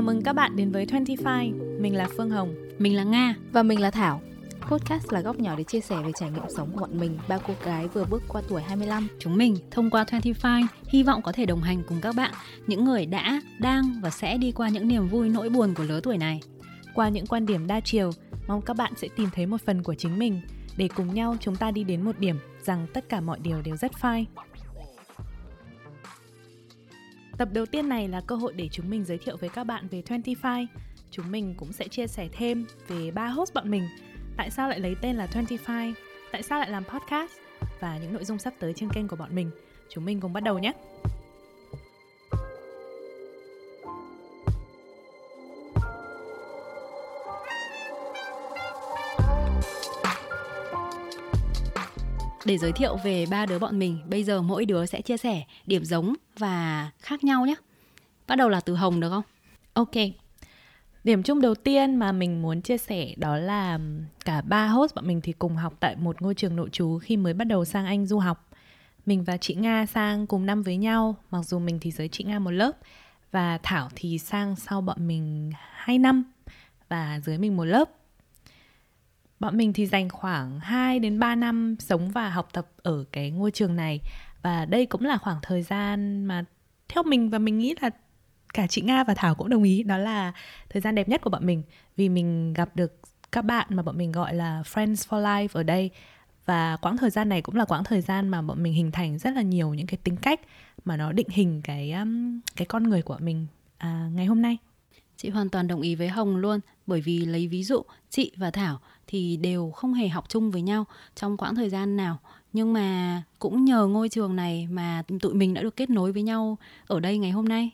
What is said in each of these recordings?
Chào mừng các bạn đến với 25. Mình là Phương Hồng. Mình là Nga. Và mình là Thảo. Podcast là góc nhỏ để chia sẻ về trải nghiệm sống của bọn mình, ba cô gái vừa bước qua tuổi 25. Chúng mình thông qua 25 hy vọng có thể đồng hành cùng các bạn, những người đã, đang và sẽ đi qua những niềm vui nỗi buồn của lứa tuổi này. Qua những quan điểm đa chiều, mong các bạn sẽ tìm thấy một phần của chính mình để cùng nhau chúng ta đi đến một điểm rằng tất cả mọi điều đều rất fine. Tập đầu tiên này là cơ hội để chúng mình giới thiệu với các bạn về 25. Chúng mình cũng sẽ chia sẻ thêm về ba host bọn mình, tại sao lại lấy tên là 25, tại sao lại làm podcast và những nội dung sắp tới trên kênh của bọn mình. Chúng mình cùng bắt đầu nhé. Để giới thiệu về ba đứa bọn mình, bây giờ mỗi đứa sẽ chia sẻ điểm giống và khác nhau nhé. Bắt đầu là từ Hồng được không? Ok. Điểm chung đầu tiên mà mình muốn chia sẻ đó là cả ba host bọn mình thì cùng học tại một ngôi trường nội trú khi mới bắt đầu sang Anh du học. Mình và chị Nga sang cùng năm với nhau, mặc dù mình thì dưới chị Nga một lớp và Thảo thì sang sau bọn mình 2 năm và dưới mình một lớp. Bọn mình thì dành khoảng 2 đến 3 năm sống và học tập ở cái ngôi trường này. Và đây cũng là khoảng thời gian mà theo mình và mình nghĩ là cả chị Nga và Thảo cũng đồng ý đó là thời gian đẹp nhất của bọn mình. Vì mình gặp được các bạn mà bọn mình gọi là friends for life ở đây. Và quãng thời gian này cũng là quãng thời gian mà bọn mình hình thành rất là nhiều những cái tính cách mà nó định hình cái um, cái con người của mình à, ngày hôm nay. Chị hoàn toàn đồng ý với Hồng luôn, bởi vì lấy ví dụ, chị và Thảo thì đều không hề học chung với nhau trong quãng thời gian nào nhưng mà cũng nhờ ngôi trường này mà tụi mình đã được kết nối với nhau ở đây ngày hôm nay.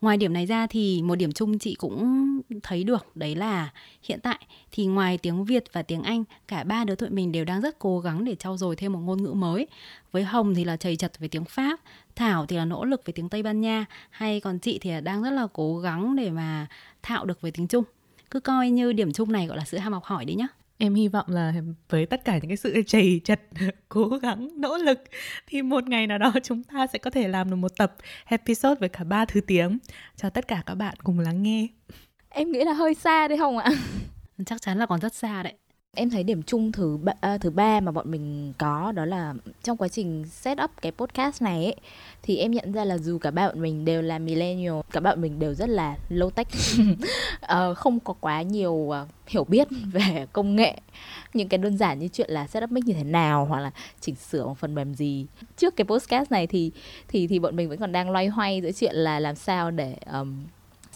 Ngoài điểm này ra thì một điểm chung chị cũng thấy được đấy là hiện tại thì ngoài tiếng Việt và tiếng Anh cả ba đứa tụi mình đều đang rất cố gắng để trau dồi thêm một ngôn ngữ mới. Với Hồng thì là chầy chật về tiếng Pháp, Thảo thì là nỗ lực về tiếng Tây Ban Nha, hay còn chị thì là đang rất là cố gắng để mà thạo được về tiếng Trung. Cứ coi như điểm chung này gọi là sự ham học hỏi đi nhá. Em hy vọng là với tất cả những cái sự chầy chật, cố gắng, nỗ lực thì một ngày nào đó chúng ta sẽ có thể làm được một tập episode với cả ba thứ tiếng cho tất cả các bạn cùng lắng nghe. Em nghĩ là hơi xa đấy không ạ? Chắc chắn là còn rất xa đấy. Em thấy điểm chung thứ ba, à, thứ ba mà bọn mình có đó là trong quá trình set up cái podcast này ấy, thì em nhận ra là dù cả ba bọn mình đều là millennial, cả ba bọn mình đều rất là low tech, à, không có quá nhiều uh, hiểu biết về công nghệ, những cái đơn giản như chuyện là set up mic như thế nào hoặc là chỉnh sửa một phần mềm gì. Trước cái podcast này thì thì thì bọn mình vẫn còn đang loay hoay giữa chuyện là làm sao để um,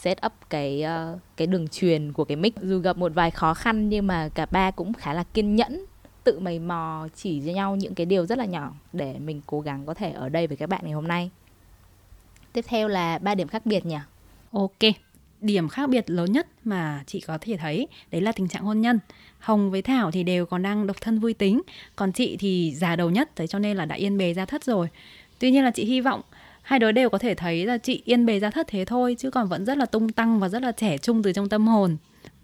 set up cái uh, cái đường truyền của cái mic. Dù gặp một vài khó khăn nhưng mà cả ba cũng khá là kiên nhẫn tự mày mò chỉ cho nhau những cái điều rất là nhỏ để mình cố gắng có thể ở đây với các bạn ngày hôm nay. Tiếp theo là ba điểm khác biệt nhỉ? Ok điểm khác biệt lớn nhất mà chị có thể thấy đấy là tình trạng hôn nhân. Hồng với thảo thì đều còn đang độc thân vui tính còn chị thì già đầu nhất thế cho nên là đã yên bề ra thất rồi. Tuy nhiên là chị hy vọng hai đứa đều có thể thấy là chị yên bề ra thất thế thôi chứ còn vẫn rất là tung tăng và rất là trẻ trung từ trong tâm hồn.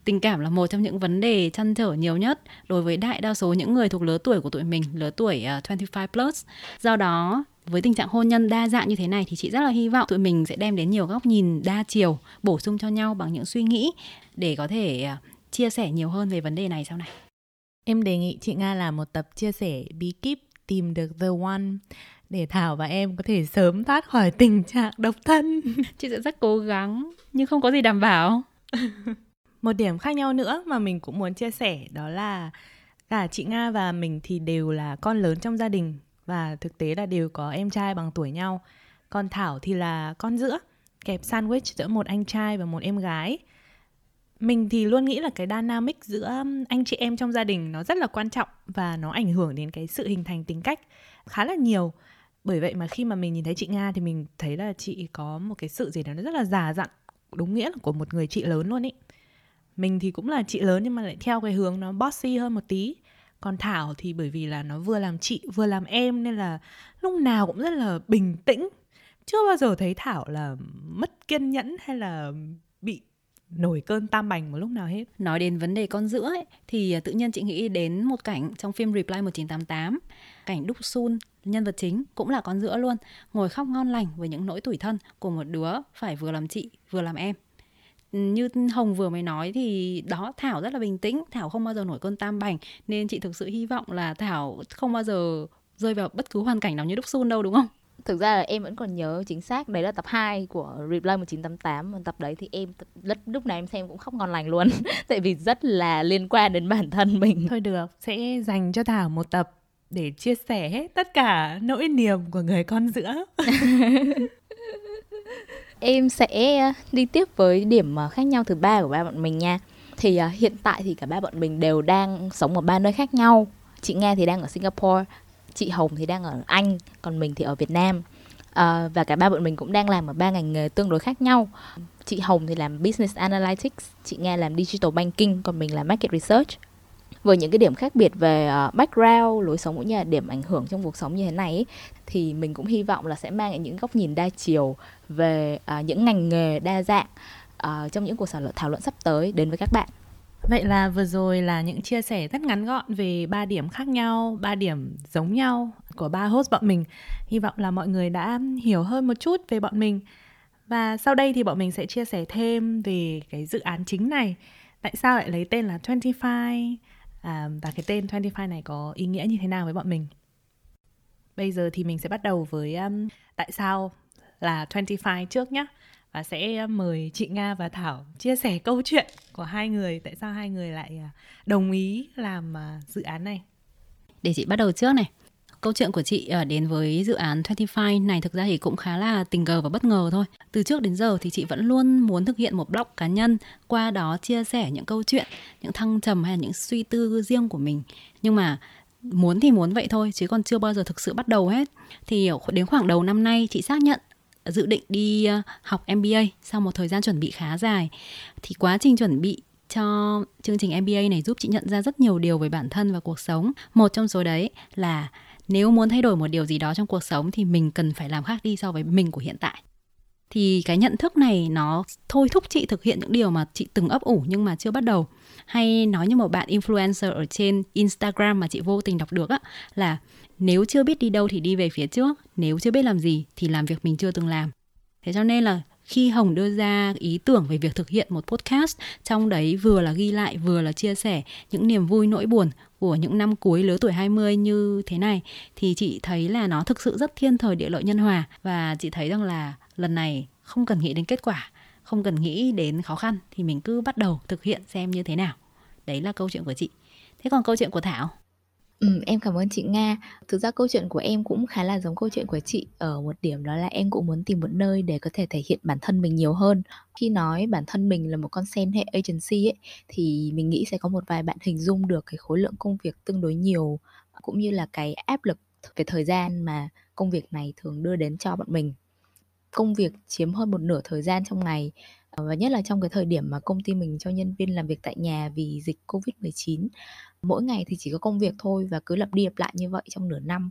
Tình cảm là một trong những vấn đề chăn trở nhiều nhất đối với đại đa số những người thuộc lứa tuổi của tụi mình lứa tuổi à, uh, 25 plus. Do đó với tình trạng hôn nhân đa dạng như thế này thì chị rất là hy vọng tụi mình sẽ đem đến nhiều góc nhìn đa chiều bổ sung cho nhau bằng những suy nghĩ để có thể uh, chia sẻ nhiều hơn về vấn đề này sau này. Em đề nghị chị nga làm một tập chia sẻ bí kíp tìm được the one để Thảo và em có thể sớm thoát khỏi tình trạng độc thân. Chị sẽ rất cố gắng, nhưng không có gì đảm bảo. Một điểm khác nhau nữa mà mình cũng muốn chia sẻ đó là cả chị Nga và mình thì đều là con lớn trong gia đình và thực tế là đều có em trai bằng tuổi nhau. Còn Thảo thì là con giữa, kẹp sandwich giữa một anh trai và một em gái. Mình thì luôn nghĩ là cái dynamic giữa anh chị em trong gia đình nó rất là quan trọng và nó ảnh hưởng đến cái sự hình thành tính cách khá là nhiều bởi vậy mà khi mà mình nhìn thấy chị nga thì mình thấy là chị có một cái sự gì đó nó rất là già dặn, đúng nghĩa là của một người chị lớn luôn ý. Mình thì cũng là chị lớn nhưng mà lại theo cái hướng nó bossy hơn một tí. Còn thảo thì bởi vì là nó vừa làm chị, vừa làm em nên là lúc nào cũng rất là bình tĩnh. Chưa bao giờ thấy thảo là mất kiên nhẫn hay là bị nổi cơn tam bành một lúc nào hết. Nói đến vấn đề con giữa ấy, thì à, tự nhiên chị nghĩ đến một cảnh trong phim Reply 1988. Cảnh Đúc Sun, nhân vật chính, cũng là con giữa luôn. Ngồi khóc ngon lành với những nỗi tủi thân của một đứa phải vừa làm chị, vừa làm em. như hồng vừa mới nói thì đó thảo rất là bình tĩnh thảo không bao giờ nổi cơn tam bành nên chị thực sự hy vọng là thảo không bao giờ rơi vào bất cứ hoàn cảnh nào như đúc sun đâu đúng không thực ra là em vẫn còn nhớ chính xác đấy là tập 2 của Reply 1988 và tập đấy thì em lúc lúc này em xem cũng khóc ngon lành luôn. Tại vì rất là liên quan đến bản thân mình. Thôi được sẽ dành cho thảo một tập để chia sẻ hết tất cả nỗi niềm của người con giữa. Em sẽ đi tiếp với điểm khác nhau thứ ba của ba bọn mình nha. Thì uh, hiện tại thì cả ba bọn mình đều đang sống ở ba nơi khác nhau. Chị nghe thì đang ở singapore chị hồng thì đang ở anh còn mình thì ở việt nam. À, và cả ba bọn mình cũng đang làm ở ba ngành nghề tương đối khác nhau. Chị hồng thì làm business analytics chị Nga làm digital banking còn mình làm market research. Với những cái điểm khác biệt về uh, background lối sống cũng như là điểm ảnh hưởng trong cuộc sống như thế này ấy, thì mình cũng hy vọng là sẽ mang lại những góc nhìn đa chiều về uh, những ngành nghề đa dạng uh, trong những cuộc thảo luận sắp tới đến với các bạn. Vậy là vừa rồi là những chia sẻ rất ngắn gọn về ba điểm khác nhau, ba điểm giống nhau của ba host bọn mình. Hy vọng là mọi người đã hiểu hơn một chút về bọn mình. Và sau đây thì bọn mình sẽ chia sẻ thêm về cái dự án chính này. Tại sao lại lấy tên là 25 à, và cái tên 25 này có ý nghĩa như thế nào với bọn mình? Bây giờ thì mình sẽ bắt đầu với um, tại sao là 25 trước nhé và sẽ ờ, mời chị Nga và Thảo chia sẻ câu chuyện của hai người tại sao hai người lại ờ, đồng ý làm ờ, dự án này. Để chị bắt đầu trước này. Câu chuyện của chị đến với dự án 25 này thực ra thì cũng khá là tình cờ và bất ngờ thôi. Từ trước đến giờ thì chị vẫn luôn muốn thực hiện một blog cá nhân, qua đó chia sẻ những câu chuyện, những thăng trầm hay là những suy tư riêng của mình. Nhưng mà muốn thì muốn vậy thôi chứ còn chưa bao giờ thực sự bắt đầu hết. Thì đến khoảng đầu năm nay chị xác nhận dự định đi ờ, học MBA sau một thời gian chuẩn bị khá dài thì quá trình chuẩn bị cho chương trình MBA này giúp chị nhận ra rất nhiều điều về bản thân và cuộc sống. Một trong số đấy là nếu muốn thay đổi một điều gì đó trong cuộc sống thì mình cần phải làm khác đi so với mình của hiện tại. Thì cái nhận thức này nó thôi thúc chị thực hiện những điều mà chị từng ấp ủ nhưng mà chưa bắt đầu. Hay nói như một bạn influencer ở trên Instagram mà chị vô tình đọc được á, là nếu chưa biết đi đâu thì đi về phía trước, nếu chưa biết làm gì thì làm việc mình chưa từng làm thế cho nên là khi Hồng đưa ra ý tưởng về việc thực hiện một podcast, trong đấy vừa là ghi lại, vừa là chia sẻ những niềm vui nỗi buồn của những năm cuối lứa tuổi 20 như thế này, thì chị thấy là nó thực sự rất thiên thời địa lợi nhân hòa và chị thấy rằng là lần này không cần nghĩ đến kết quả, không cần nghĩ đến khó khăn thì mình cứ bắt đầu thực hiện xem như thế nào. Đấy là câu chuyện của chị. Thế còn câu chuyện của Thảo? Ừ, em cảm ơn chị Nga. Thực ra câu chuyện của em cũng khá là giống câu chuyện của chị ở một điểm đó là em cũng muốn tìm một nơi để có thể thể hiện bản thân mình nhiều hơn. Khi nói bản thân mình là một con sen hệ agency ấy thì mình nghĩ sẽ có một vài bạn hình dung được cái khối lượng công việc tương đối nhiều cũng như là cái áp lực về thời gian mà công việc này thường đưa đến cho bọn mình. Công việc chiếm hơn một nửa thời gian trong ngày ờ, và nhất là trong cái thời điểm mà công ty mình cho nhân viên làm việc tại nhà vì dịch Covid-19 mỗi ngày thì chỉ có công việc thôi và cứ lặp đi lặp lại như vậy trong nửa năm.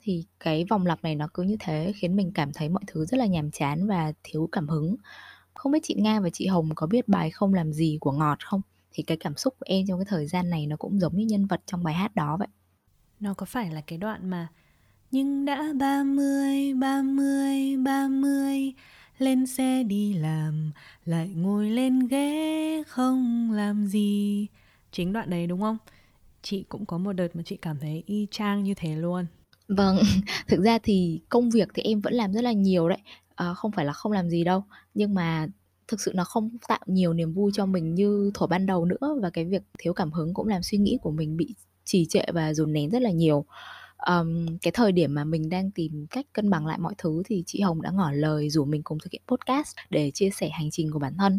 Thì cái vòng lặp này nó cứ như thế, khiến mình cảm thấy mọi thứ rất là nhàm chán và thiếu cảm hứng. Không biết chị nga và chị hồng có biết bài không làm gì của ngọt không? Thì cái cảm xúc của em trong cái thời gian này nó cũng giống như nhân vật trong bài hát đó vậy. Nó có phải là cái đoạn mà nhưng đã ba mươi, ba mươi, ba mươi Lên xe đi làm Lại ngồi lên ghế không làm gì. Chính đoạn đấy đúng không? Chị cũng có một đợt mà chị cảm thấy y chang như thế luôn. Vâng thực ra thì công việc thì em vẫn làm rất là nhiều đấy. À, không phải là không làm gì đâu nhưng mà thực sự nó không tạo nhiều niềm vui cho mình như thuở ban đầu nữa. Và cái việc thiếu cảm hứng cũng làm suy nghĩ của mình bị trì trệ và dồn nén rất là nhiều um, cái thời điểm mà mình đang tìm cách cân bằng lại mọi thứ thì chị Hồng đã ngỏ lời rủ mình cùng thực hiện podcast để chia sẻ hành trình của bản thân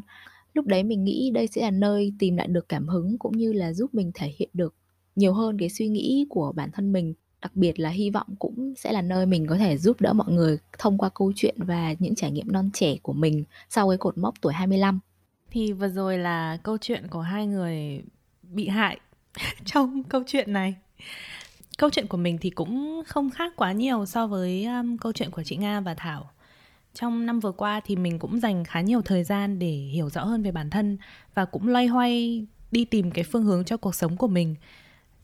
lúc đấy mình nghĩ đây sẽ là nơi tìm lại được cảm hứng cũng như là giúp mình thể hiện được nhiều hơn cái suy nghĩ của bản thân mình đặc biệt là hy vọng cũng sẽ là nơi mình có thể giúp đỡ mọi người thông qua câu chuyện và những trải nghiệm non trẻ của mình sau cái cột mốc tuổi 25. Thì vừa rồi là câu chuyện của hai người bị hại trong câu chuyện này. Câu chuyện của mình thì cũng không khác quá nhiều so với um, câu chuyện của chị Nga và Thảo. Trong năm vừa qua thì mình cũng dành khá nhiều thời gian để hiểu rõ hơn về bản thân và cũng loay hoay đi tìm cái phương hướng cho cuộc sống của mình.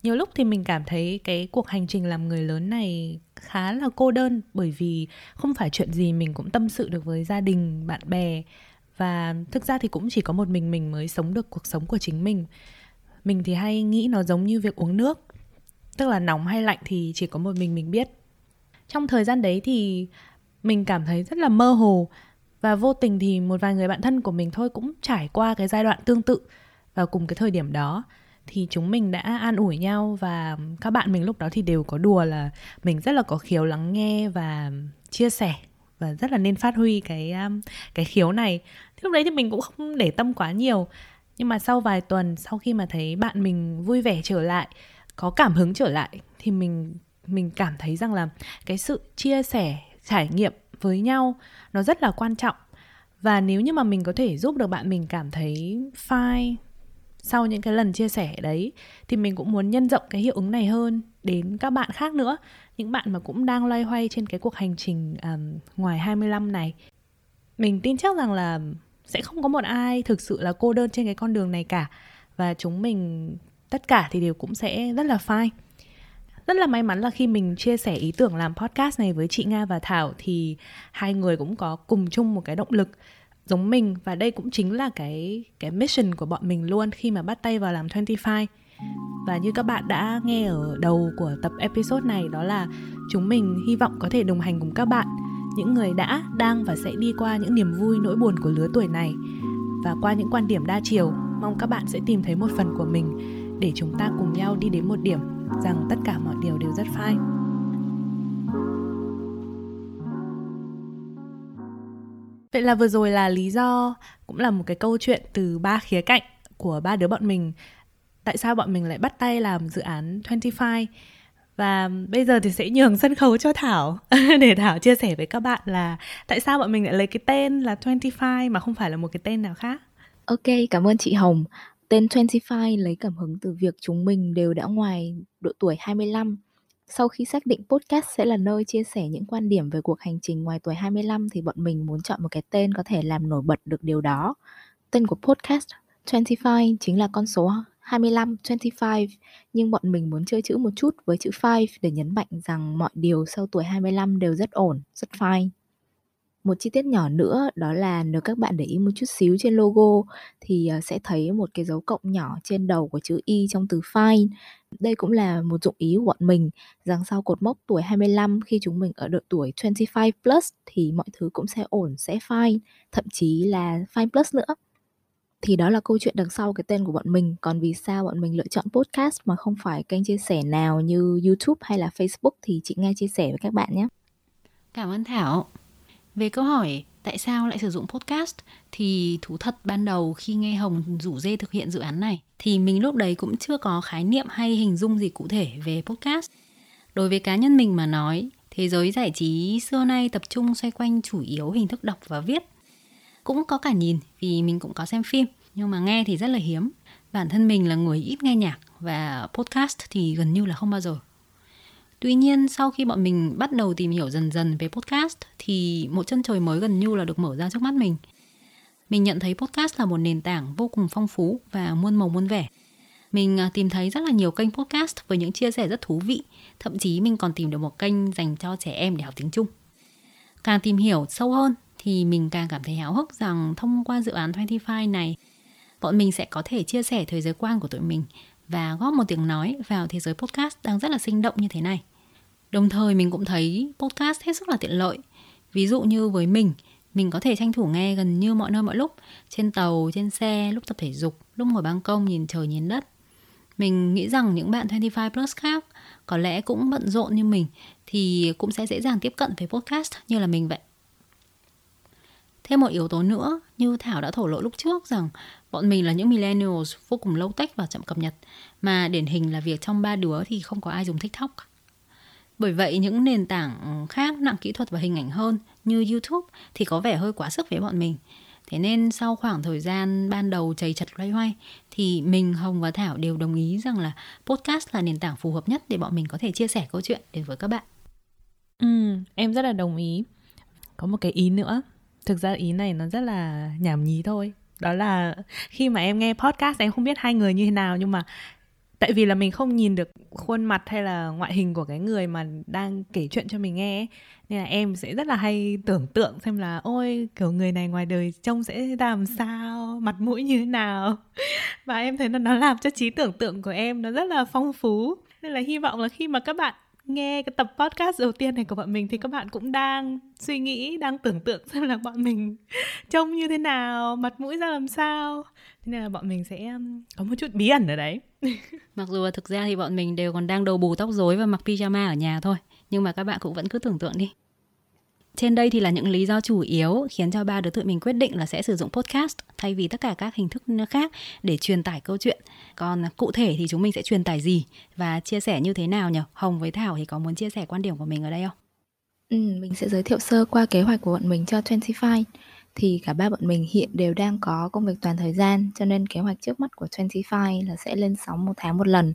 Nhiều lúc thì mình cảm thấy cái cuộc hành trình làm người lớn này khá là cô đơn bởi vì không phải chuyện gì mình cũng tâm sự được với gia đình bạn bè. Và thực ra thì cũng chỉ có một mình mình mới sống được cuộc sống của chính mình. Mình thì hay nghĩ nó giống như việc uống nước tức là nóng hay lạnh thì chỉ có một mình mình biết. Trong thời gian đấy thì mình cảm thấy rất là mơ hồ và vô tình thì một vài người bạn thân của mình thôi cũng trải qua cái giai đoạn tương tự vào cùng cái thời điểm đó. Thì chúng mình đã an ủi nhau và các bạn mình lúc đó thì đều có đùa là mình rất là có khiếu lắng nghe và chia sẻ và rất là nên phát huy cái cái khiếu này. Thì lúc đấy thì mình cũng không để tâm quá nhiều. Nhưng mà sau vài tuần, sau khi mà thấy bạn mình vui vẻ trở lại có cảm hứng trở lại thì mình mình cảm thấy rằng là cái sự chia sẻ trải nghiệm với nhau nó rất là quan trọng. Và nếu như mà mình có thể giúp được bạn mình cảm thấy fine sau những cái lần chia sẻ đấy thì mình cũng muốn nhân rộng cái hiệu ứng này hơn đến các bạn khác nữa những bạn mà cũng đang loay hoay trên cái cuộc hành trình um, ngoài 25 này. Mình tin chắc rằng là sẽ không có một ai thực sự là cô đơn trên cái con đường này cả. Và chúng mình tất cả thì đều cũng sẽ rất là fine. Rất là may mắn là khi mình chia sẻ ý tưởng làm podcast này với chị Nga và Thảo thì hai người cũng có cùng chung một cái động lực giống mình và đây cũng chính là cái cái mission của bọn mình luôn khi mà bắt tay vào làm 25 và như các bạn đã nghe ở đầu của tập episode này, đó là chúng mình hy vọng có thể đồng hành cùng các bạn, những người đã, đang và sẽ đi qua những niềm vui nỗi buồn của lứa tuổi này. Và qua những quan điểm đa chiều, mong các bạn sẽ tìm thấy một phần của mình để chúng ta cùng nhau đi đến một điểm rằng tất cả mọi điều đều rất fine Vậy là vừa rồi là lý do cũng là một cái câu chuyện từ ba khía cạnh của ba đứa bọn mình. Tại sao bọn mình lại bắt tay làm dự án 25 và bây giờ thì sẽ nhường sân khấu cho Thảo để Thảo chia sẻ với các bạn là tại sao bọn mình lại lấy cái tên là 25 mà không phải là một cái tên nào khác. Ok, cảm ơn chị Hồng. Tên 25 lấy cảm hứng từ việc chúng mình đều đã ngoài độ tuổi 25 sau khi xác định podcast sẽ là nơi chia sẻ những quan điểm về cuộc hành trình ngoài tuổi 25 thì bọn mình muốn chọn một cái tên có thể làm nổi bật được điều đó. Tên của podcast 25 chính là con số 25, 25 nhưng bọn mình muốn chơi chữ một chút với chữ 5 để nhấn mạnh rằng mọi điều sau tuổi 25 đều rất ổn, rất fine. Một chi tiết nhỏ nữa đó là nếu các bạn để ý một chút xíu trên logo thì ờ, sẽ thấy một cái dấu cộng nhỏ trên đầu của chữ Y trong từ fine. Đây cũng là một dụng ý của bọn mình rằng sau cột mốc tuổi 25 khi chúng mình ở độ tuổi 25 plus thì mọi thứ cũng sẽ ổn, sẽ fine, thậm chí là fine plus nữa. Thì đó là câu chuyện đằng sau cái tên của bọn mình. Còn vì sao bọn mình lựa chọn podcast mà không phải kênh chia sẻ nào như YouTube hay là Facebook thì chị nghe chia sẻ với các bạn nhé. Cảm ơn Thảo. Về câu hỏi tại sao lại sử dụng podcast thì thú thật ban đầu khi nghe Hồng rủ dê thực hiện dự án này thì mình lúc đấy cũng chưa có khái niệm hay hình dung gì cụ thể về podcast. Đối với cá nhân mình mà nói, thế giới giải trí xưa nay tập trung xoay quanh chủ yếu hình thức đọc và viết. Cũng có cả nhìn vì mình cũng có xem phim, nhưng mà nghe thì rất là hiếm. Bản thân mình là người ít nghe nhạc và podcast thì gần như là không bao giờ. Tuy nhiên sau khi bọn mình bắt đầu tìm hiểu dần dần về podcast thì một chân trời mới gần như là được mở ra trước mắt mình. Mình nhận thấy podcast là một nền tảng vô cùng phong phú và muôn màu muôn vẻ. Mình à, tìm thấy rất là nhiều kênh podcast với những chia sẻ rất thú vị, thậm chí mình còn tìm được một kênh dành cho trẻ em để học tiếng Trung. Càng tìm hiểu sâu hơn thì mình càng cảm thấy háo hức rằng thông qua dự án 25 này, bọn mình sẽ có thể chia sẻ thế giới quan của tụi mình và góp một tiếng nói vào thế giới podcast đang rất là sinh động như thế này. Đồng thời mình cũng thấy podcast hết sức là tiện lợi. Ví dụ như với mình, mình có thể tranh thủ nghe gần như mọi nơi mọi lúc, trên tàu, trên xe, lúc tập thể dục, lúc ngồi ban công nhìn trời nhìn đất. Mình nghĩ rằng những bạn 25 plus khác có lẽ cũng bận rộn như mình thì cũng sẽ dễ dàng tiếp cận với podcast như là mình vậy. Thêm một yếu tố nữa, như Thảo đã thổ lộ lúc trước rằng bọn mình là những millennials vô cùng lâu tech và chậm cập nhật, mà điển hình là việc trong ba đứa thì không có ai dùng TikTok. Bởi vậy những nền tảng khác nặng kỹ thuật và hình ảnh hơn như YouTube thì có vẻ hơi quá sức với bọn mình. Thế nên sau khoảng thời gian ban đầu chầy chật loay hoay thì mình, Hồng và Thảo đều đồng ý rằng là podcast là nền tảng phù hợp nhất để bọn mình có thể chia sẻ câu chuyện đến với các bạn. Ừ, em rất là đồng ý. Có một cái ý nữa. Thực ra ý này nó rất là nhảm nhí thôi. Đó là khi mà em nghe podcast em không biết hai người như thế nào nhưng mà tại vì là mình không nhìn được khuôn mặt hay là ngoại hình của cái người mà đang kể chuyện cho mình nghe ấy. nên là em sẽ rất là hay tưởng tượng xem là, ôi, kiểu người này ngoài đời trông sẽ làm sao, mặt mũi như thế nào và em thấy là nó làm cho trí tưởng tượng của em nó rất là phong phú nên là hy vọng là khi mà các bạn nghe cái tập podcast đầu tiên này của bọn mình thì các bạn cũng đang suy nghĩ, đang tưởng tượng xem là bọn mình trông như thế nào, mặt mũi ra làm sao. Thế nên là bọn mình sẽ um, có một chút bí ẩn ở đấy. Mặc dù là thực ra thì bọn mình đều còn đang đầu bù tóc rối và mặc pyjama ở nhà thôi, nhưng mà các bạn cũng vẫn cứ tưởng tượng đi trên đây thì là những lý do chủ yếu khiến cho ba đứa tụi mình quyết định là sẽ sử dụng podcast thay vì tất cả các hình thức khác để truyền tải câu chuyện. Còn cụ thể thì chúng mình sẽ truyền tải gì và chia sẻ như thế nào nhỉ? Hồng với Thảo thì có muốn chia sẻ quan điểm của mình ở đây không? Ừ, mình sẽ giới thiệu sơ qua kế hoạch của bọn mình cho 25 thì cả ba bọn mình hiện đều đang có công việc toàn thời gian cho nên kế hoạch trước mắt của 25 là sẽ lên sóng một tháng một lần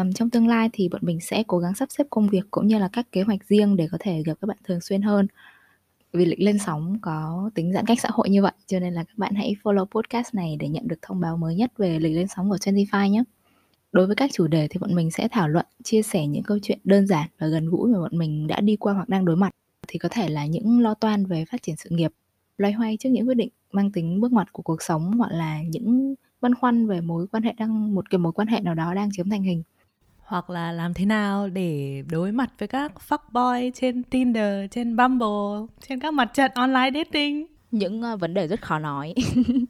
um, trong tương lai thì bọn mình sẽ cố gắng sắp xếp công việc cũng như là các kế hoạch riêng để có thể gặp các bạn thường xuyên hơn. Vì lịch lên sóng có tính giãn cách xã hội như vậy cho nên là các bạn hãy follow podcast này để nhận được thông báo mới nhất về lịch lên sóng của 25 nhé. Đối với các chủ đề thì bọn mình sẽ thảo luận chia sẻ những câu chuyện đơn giản và gần gũi mà bọn mình đã đi qua hoặc đang đối mặt. Thì có thể là những lo toan về phát triển sự nghiệp loay hoay trước những quyết định mang tính bước ngoặt của cuộc sống hoặc là những băn khoăn về mối quan hệ đang một cái mối quan hệ nào đó đang chiếm thành hình hoặc là làm thế nào để đối mặt với các fuckboy trên Tinder, trên Bumble, trên các mặt trận online dating. Những uh, vấn đề rất khó nói.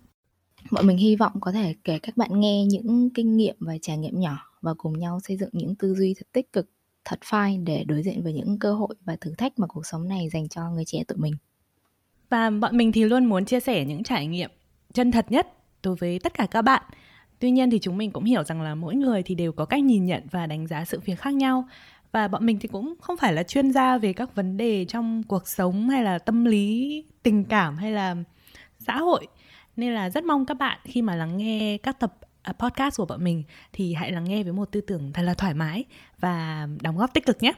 Bọn mình hy vọng có thể kể các bạn nghe những kinh nghiệm và trải nghiệm nhỏ và cùng nhau xây dựng những tư duy thật tích cực, thật phai để đối diện với những cơ hội và thử thách mà cuộc sống này dành cho người trẻ tụi mình. Và bọn mình thì luôn muốn chia sẻ những trải nghiệm chân thật nhất đối với tất cả các bạn Tuy nhiên thì chúng mình cũng hiểu rằng là mỗi người thì đều có cách nhìn nhận và đánh giá sự việc khác nhau. Và bọn mình thì cũng không phải là chuyên gia về các vấn đề trong cuộc sống hay là tâm lý, tình cảm hay là xã hội. Nên là rất mong các bạn khi mà lắng nghe các tập à, podcast của bọn mình thì hãy lắng nghe với một tư tưởng thật là thoải mái và đóng góp tích cực nhé.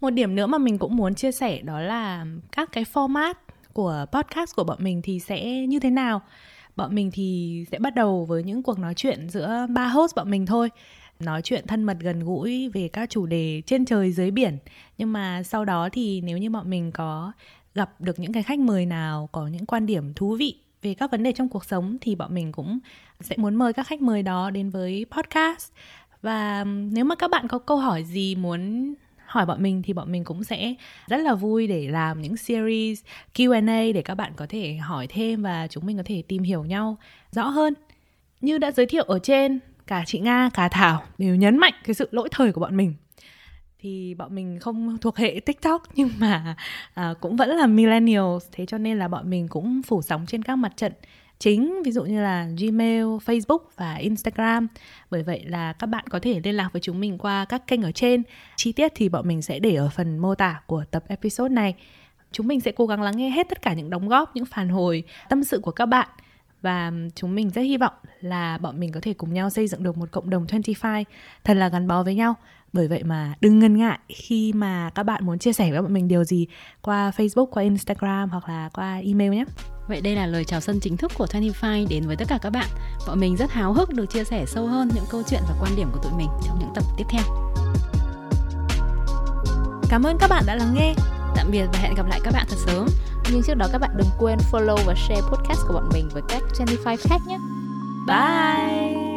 Một điểm nữa mà mình cũng muốn chia sẻ đó là các cái format của podcast của bọn mình thì sẽ như thế nào? Bọn mình thì sẽ bắt đầu với những cuộc nói chuyện giữa ba host bọn mình thôi. Nói chuyện thân mật gần gũi về các chủ đề trên trời dưới biển. Nhưng mà sau đó thì nếu như bọn mình có gặp được những cái khách mời nào, có những quan điểm thú vị về các vấn đề trong cuộc sống thì bọn mình cũng sẽ muốn mời các khách mời đó đến với podcast. Và nếu mà các bạn có câu hỏi gì muốn hỏi bọn mình thì bọn mình cũng sẽ rất là vui để làm những series Q&A để các bạn có thể hỏi thêm và chúng mình có thể tìm hiểu nhau rõ hơn. Như đã giới thiệu ở trên, cả chị Nga, cả Thảo đều nhấn mạnh cái sự lỗi thời của bọn mình thì bọn mình không thuộc hệ TikTok nhưng mà à, cũng vẫn là millennials thế cho nên là bọn mình cũng phủ sóng trên các mặt trận chính ví dụ như là Gmail, Facebook và Instagram. Bởi vậy là các bạn có thể liên lạc với chúng mình qua các kênh ở trên. Chi tiết thì bọn mình sẽ để ở phần mô tả của tập episode này. Chúng mình sẽ cố gắng lắng nghe hết tất cả những đóng góp, những phản hồi, tâm sự của các bạn và chúng mình rất hy vọng là bọn mình có thể cùng nhau xây dựng được một cộng đồng 25 thật là gắn bó với nhau. Bởi vậy mà đừng ngần ngại khi mà các bạn muốn chia sẻ với bọn mình điều gì qua Facebook, qua Instagram hoặc là qua email nhé. Vậy đây là lời chào sân chính thức của 25 đến với tất cả các bạn. Bọn mình rất háo hức được chia sẻ sâu hơn những câu chuyện và quan điểm của tụi mình trong những tập tiếp theo. Cảm ơn các bạn đã lắng nghe. Tạm biệt và hẹn gặp lại các bạn thật sớm. Nhưng trước đó các bạn đừng quên follow và share podcast của bọn mình với các 25 khác nhé. Bye!